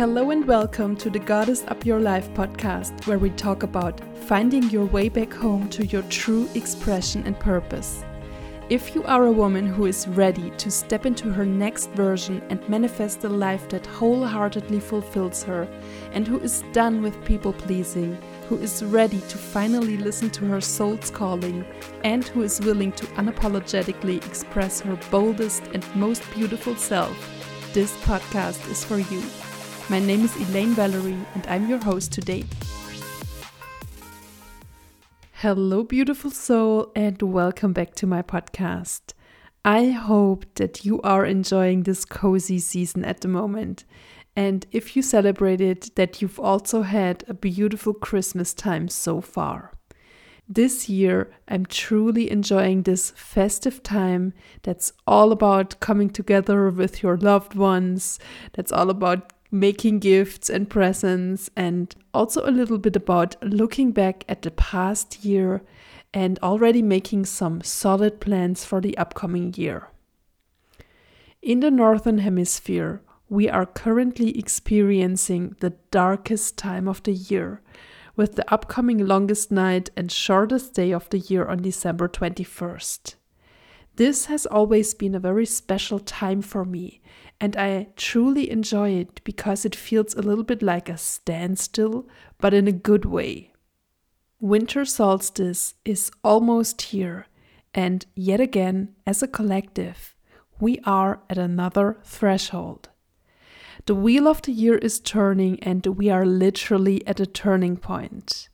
Hello and welcome to the Goddess Up Your Life podcast, where we talk about finding your way back home to your true expression and purpose. If you are a woman who is ready to step into her next version and manifest a life that wholeheartedly fulfills her, and who is done with people pleasing, who is ready to finally listen to her soul's calling, and who is willing to unapologetically express her boldest and most beautiful self, this podcast is for you. My name is Elaine Valerie, and I'm your host today. Hello, beautiful soul, and welcome back to my podcast. I hope that you are enjoying this cozy season at the moment. And if you celebrated, that you've also had a beautiful Christmas time so far. This year, I'm truly enjoying this festive time that's all about coming together with your loved ones, that's all about making gifts and presents, and also a little bit about looking back at the past year and already making some solid plans for the upcoming year. In the Northern Hemisphere, we are currently experiencing the darkest time of the year, with the upcoming longest night and shortest day of the year on December 21st. This has always been a very special time for me, and I truly enjoy it because it feels a little bit like a standstill, but in a good way. Winter solstice is almost here, and yet again, as a collective, we are at another threshold. The wheel of the year is turning, and we are literally at a turning point.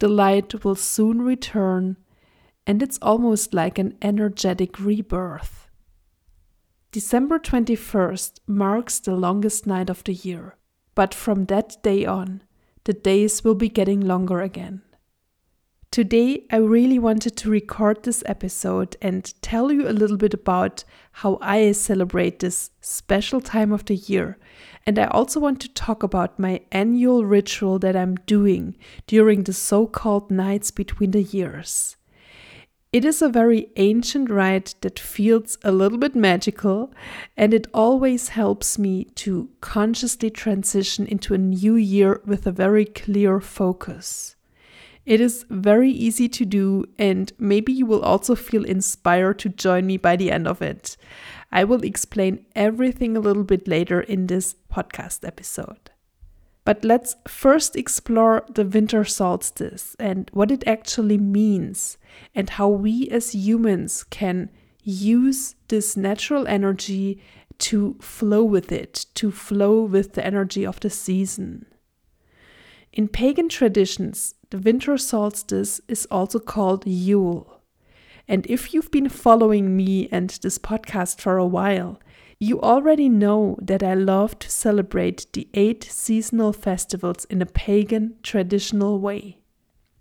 The light will soon return, and it's almost like an energetic rebirth. December 21st marks the longest night of the year, but from that day on, the days will be getting longer again. Today, I really wanted to record this episode and tell you a little bit about how I celebrate this special time of the year. And I also want to talk about my annual ritual that I'm doing during the so called nights between the years. It is a very ancient rite that feels a little bit magical, and it always helps me to consciously transition into a new year with a very clear focus. It is very easy to do, and maybe you will also feel inspired to join me by the end of it. I will explain everything a little bit later in this podcast episode. But let's first explore the winter solstice and what it actually means, and how we as humans can use this natural energy to flow with it, to flow with the energy of the season. In pagan traditions, the winter solstice is also called Yule. And if you've been following me and this podcast for a while, you already know that I love to celebrate the eight seasonal festivals in a pagan, traditional way.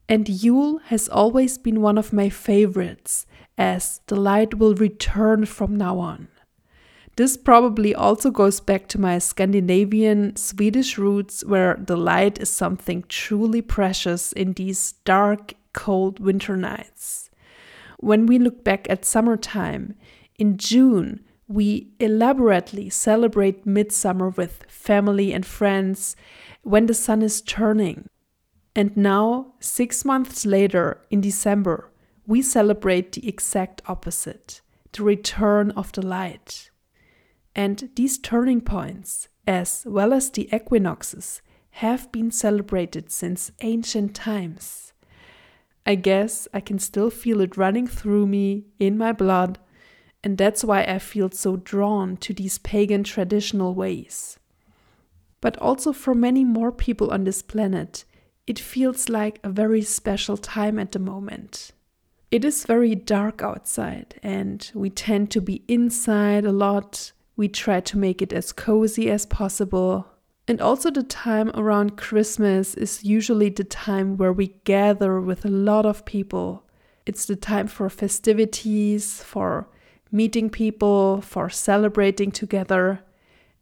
And Yule has always been one of my favorites, as the light will return from now on. This probably also goes back to my Scandinavian Swedish roots, where the light is something truly precious in these dark, cold winter nights. When we look back at summertime, in June, we elaborately celebrate midsummer with family and friends when the sun is turning. And now, six months later, in December, we celebrate the exact opposite the return of the light. And these turning points, as well as the equinoxes, have been celebrated since ancient times. I guess I can still feel it running through me in my blood and that's why I feel so drawn to these pagan traditional ways. But also for many more people on this planet, it feels like a very special time at the moment. It is very dark outside, and we tend to be inside a lot. We try to make it as cozy as possible. And also, the time around Christmas is usually the time where we gather with a lot of people. It's the time for festivities, for meeting people, for celebrating together,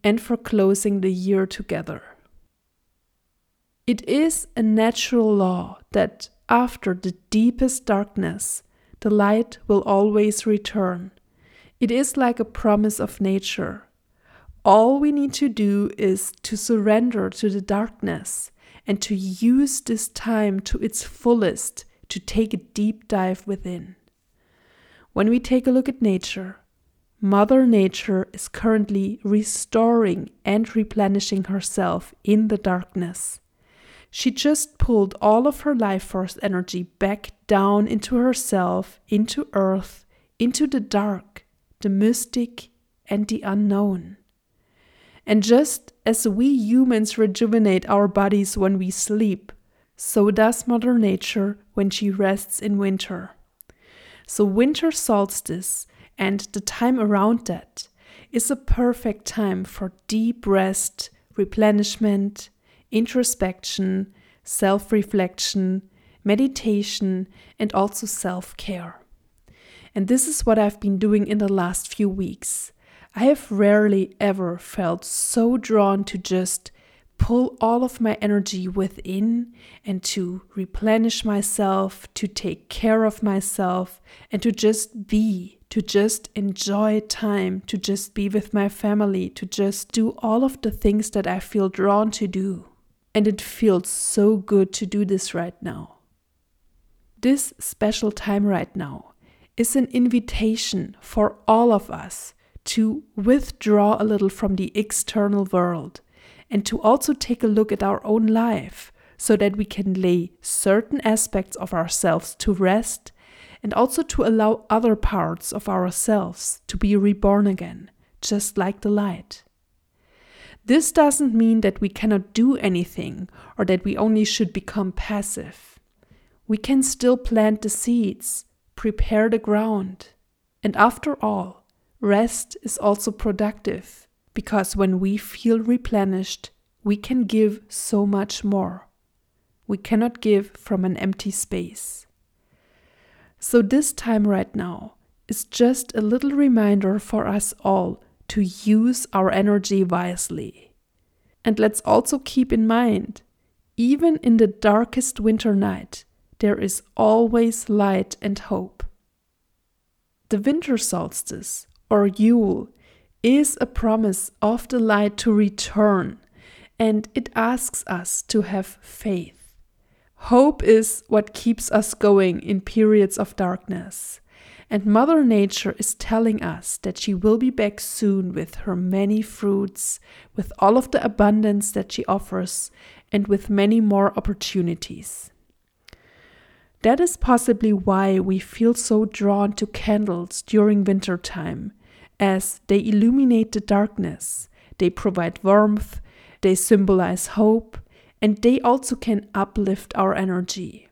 and for closing the year together. It is a natural law that after the deepest darkness, the light will always return. It is like a promise of nature. all we need to do is to surrender to the darkness and to use this time to its fullest to take a deep dive within. When we take a look at nature, Mother Nature is currently restoring and replenishing herself in the darkness. She just pulled all of her life force energy back down into herself, into earth, into the dark, the mystic, and the unknown. And just as we humans rejuvenate our bodies when we sleep, so does Mother Nature when she rests in winter. So, winter solstice and the time around that is a perfect time for deep rest, replenishment, introspection, self reflection, meditation, and also self care. And this is what I've been doing in the last few weeks. I have rarely ever felt so drawn to just pull all of my energy within and to replenish myself, to take care of myself, and to just be, to just enjoy time, to just be with my family, to just do all of the things that I feel drawn to do. And it feels so good to do this right now. This special time right now is an invitation for all of us to withdraw a little from the external world and to also take a look at our own life so that we can lay certain aspects of ourselves to rest and also to allow other parts of ourselves to be reborn again, just like the light. This doesn't mean that we cannot do anything or that we only should become passive. We can still plant the seeds, prepare the ground, and after all, Rest is also productive because when we feel replenished, we can give so much more. We cannot give from an empty space. So, this time right now is just a little reminder for us all to use our energy wisely. And let's also keep in mind, even in the darkest winter night, there is always light and hope. The winter solstice or Yule is a promise of the light to return, and it asks us to have faith. Hope is what keeps us going in periods of darkness. And Mother Nature is telling us that she will be back soon with her many fruits, with all of the abundance that she offers, and with many more opportunities. That is possibly why we feel so drawn to candles during winter time, as they illuminate the darkness, they provide warmth, they symbolize hope, and they also can uplift our energy.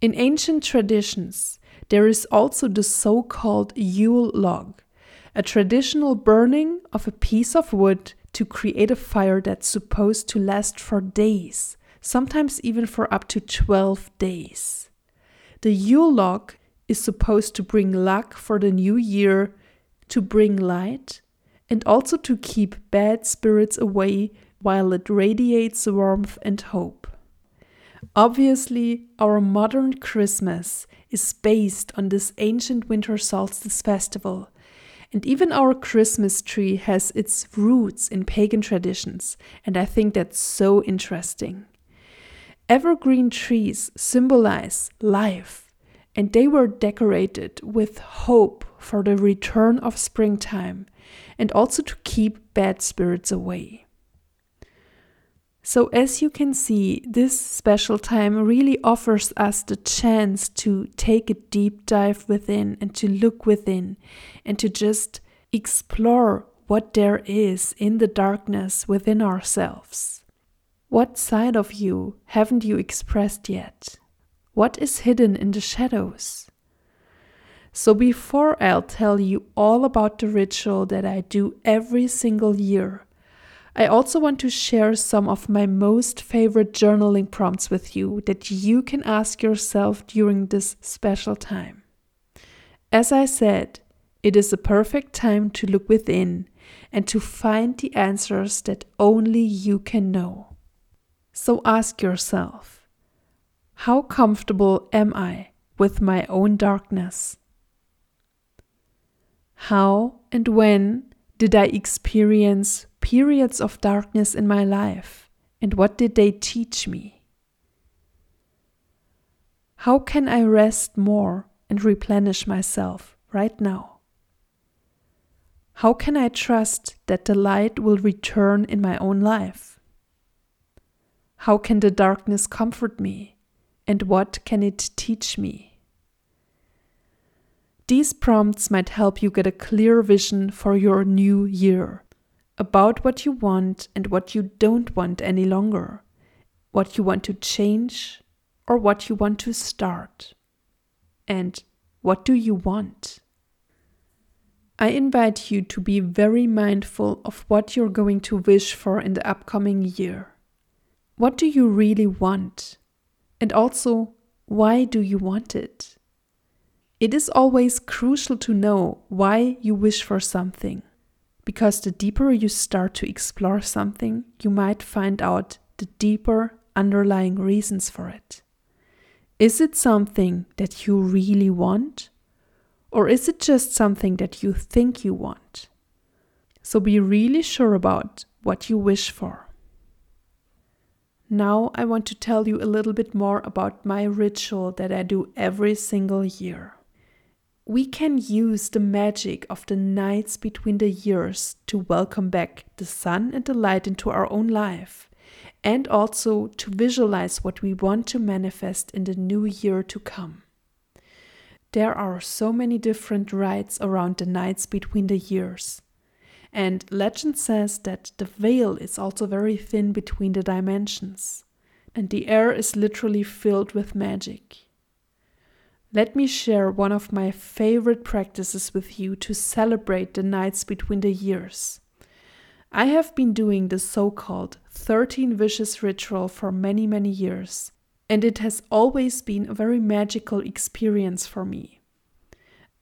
In ancient traditions, there is also the so called Yule log, a traditional burning of a piece of wood to create a fire that's supposed to last for days, sometimes even for up to 12 days. The Yule log is supposed to bring luck for the new year, to bring light, and also to keep bad spirits away while it radiates warmth and hope. Obviously, our modern Christmas is based on this ancient winter solstice festival, and even our Christmas tree has its roots in pagan traditions, and I think that's so interesting. Evergreen trees symbolize life, and they were decorated with hope for the return of springtime and also to keep bad spirits away. So, as you can see, this special time really offers us the chance to take a deep dive within and to look within and to just explore what there is in the darkness within ourselves. What side of you haven't you expressed yet? What is hidden in the shadows? So, before I'll tell you all about the ritual that I do every single year, I also want to share some of my most favorite journaling prompts with you that you can ask yourself during this special time. As I said, it is a perfect time to look within and to find the answers that only you can know. So ask yourself how comfortable am I with my own darkness? How and when Did I experience periods of darkness in my life? And what did they teach me? How can I rest more and replenish myself right now? How can I trust that the light will return in my own life? How can the darkness comfort me? And what can it teach me? These prompts might help you get a clear vision for your new year about what you want and what you don't want any longer, what you want to change or what you want to start, and what do you want? I invite you to be very mindful of what you're going to wish for in the upcoming year. What do you really want? And also, why do you want it? It is always crucial to know why you wish for something, because the deeper you start to explore something, you might find out the deeper underlying reasons for it. Is it something that you really want? Or is it just something that you think you want? So be really sure about what you wish for. Now, I want to tell you a little bit more about my ritual that I do every single year. We can use the magic of the nights between the years to welcome back the sun and the light into our own life, and also to visualize what we want to manifest in the new year to come. There are so many different rites around the nights between the years. And legend says that the veil is also very thin between the dimensions, and the air is literally filled with magic. Let me share one of my favorite practices with you to celebrate the nights between the years. I have been doing the so called 13 wishes ritual for many, many years, and it has always been a very magical experience for me.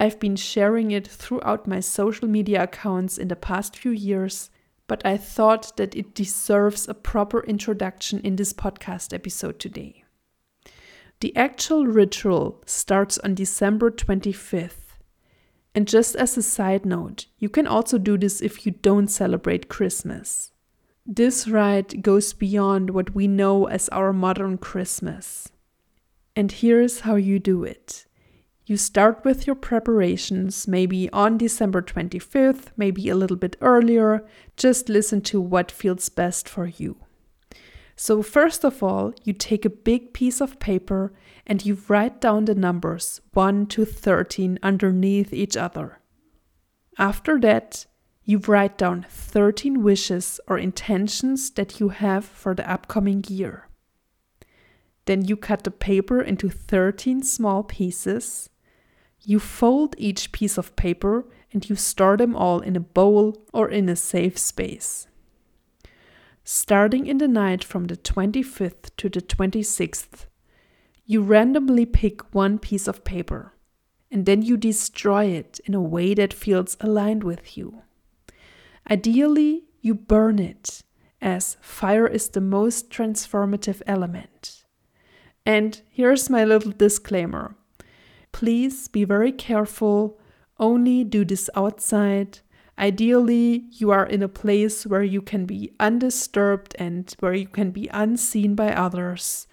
I've been sharing it throughout my social media accounts in the past few years, but I thought that it deserves a proper introduction in this podcast episode today. The actual ritual starts on December 25th. And just as a side note, you can also do this if you don't celebrate Christmas. This rite goes beyond what we know as our modern Christmas. And here's how you do it. You start with your preparations, maybe on December 25th, maybe a little bit earlier. Just listen to what feels best for you. So, first of all, you take a big piece of paper and you write down the numbers 1 to 13 underneath each other. After that, you write down 13 wishes or intentions that you have for the upcoming year. Then you cut the paper into 13 small pieces. You fold each piece of paper and you store them all in a bowl or in a safe space. Starting in the night from the 25th to the 26th, you randomly pick one piece of paper and then you destroy it in a way that feels aligned with you. Ideally, you burn it, as fire is the most transformative element. And here's my little disclaimer please be very careful, only do this outside. Ideally, you are in a place where you can be undisturbed and where you can be unseen by others.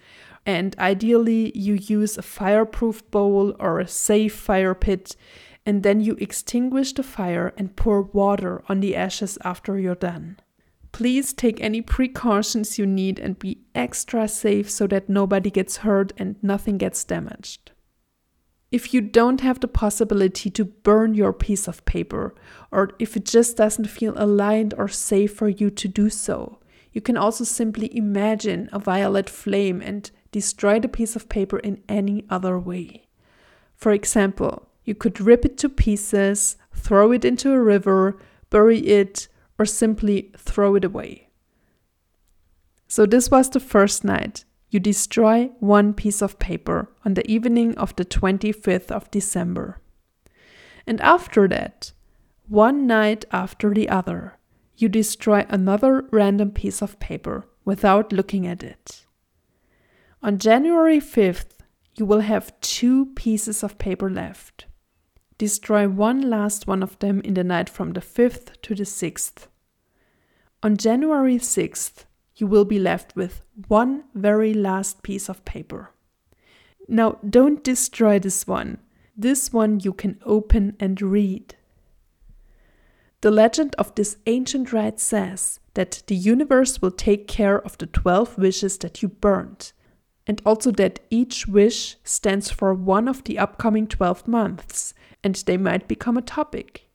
And ideally, you use a fireproof bowl or a safe fire pit and then you extinguish the fire and pour water on the ashes after you're done. Please take any precautions you need and be extra safe so that nobody gets hurt and nothing gets damaged. If you don't have the possibility to burn your piece of paper, or if it just doesn't feel aligned or safe for you to do so, you can also simply imagine a violet flame and destroy the piece of paper in any other way. For example, you could rip it to pieces, throw it into a river, bury it, or simply throw it away. So, this was the first night. You destroy one piece of paper on the evening of the 25th of December. And after that, one night after the other, you destroy another random piece of paper without looking at it. On January 5th, you will have two pieces of paper left. Destroy one last one of them in the night from the 5th to the 6th. On January 6th, you will be left with one very last piece of paper. Now, don't destroy this one. This one you can open and read. The legend of this ancient rite says that the universe will take care of the 12 wishes that you burned, and also that each wish stands for one of the upcoming 12 months, and they might become a topic.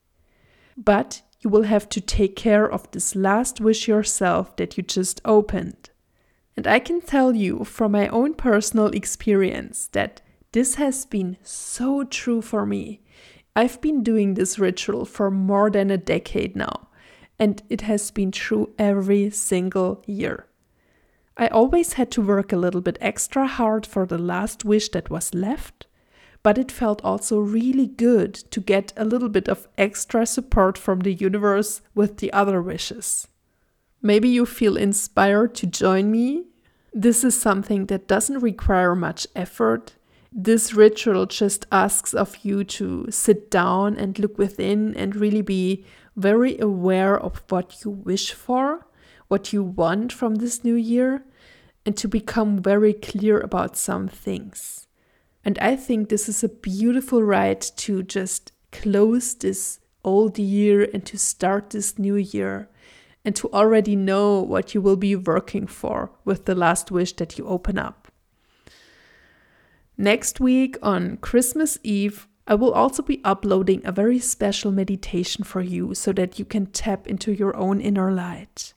But you will have to take care of this last wish yourself that you just opened. And I can tell you from my own personal experience that this has been so true for me. I've been doing this ritual for more than a decade now, and it has been true every single year. I always had to work a little bit extra hard for the last wish that was left, but it felt also really good to get a little bit of extra support from the universe with the other wishes. Maybe you feel inspired to join me. This is something that doesn't require much effort. This ritual just asks of you to sit down and look within and really be very aware of what you wish for, what you want from this new year, and to become very clear about some things. And I think this is a beautiful ride to just close this old year and to start this new year and to already know what you will be working for with the last wish that you open up. Next week on Christmas Eve, I will also be uploading a very special meditation for you so that you can tap into your own inner light.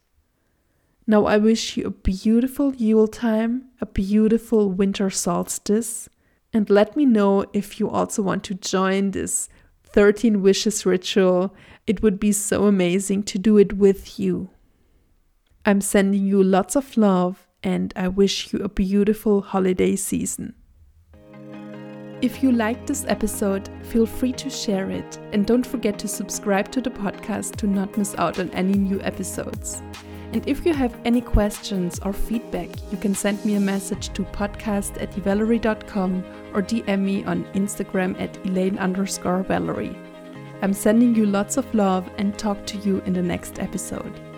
Now, I wish you a beautiful Yule time, a beautiful winter solstice, and let me know if you also want to join this 13 wishes ritual. It would be so amazing to do it with you. I'm sending you lots of love and I wish you a beautiful holiday season. If you liked this episode, feel free to share it and don't forget to subscribe to the podcast to not miss out on any new episodes. And if you have any questions or feedback, you can send me a message to podcast at evalerie.com or DM me on Instagram at elaine underscore valerie. I'm sending you lots of love and talk to you in the next episode.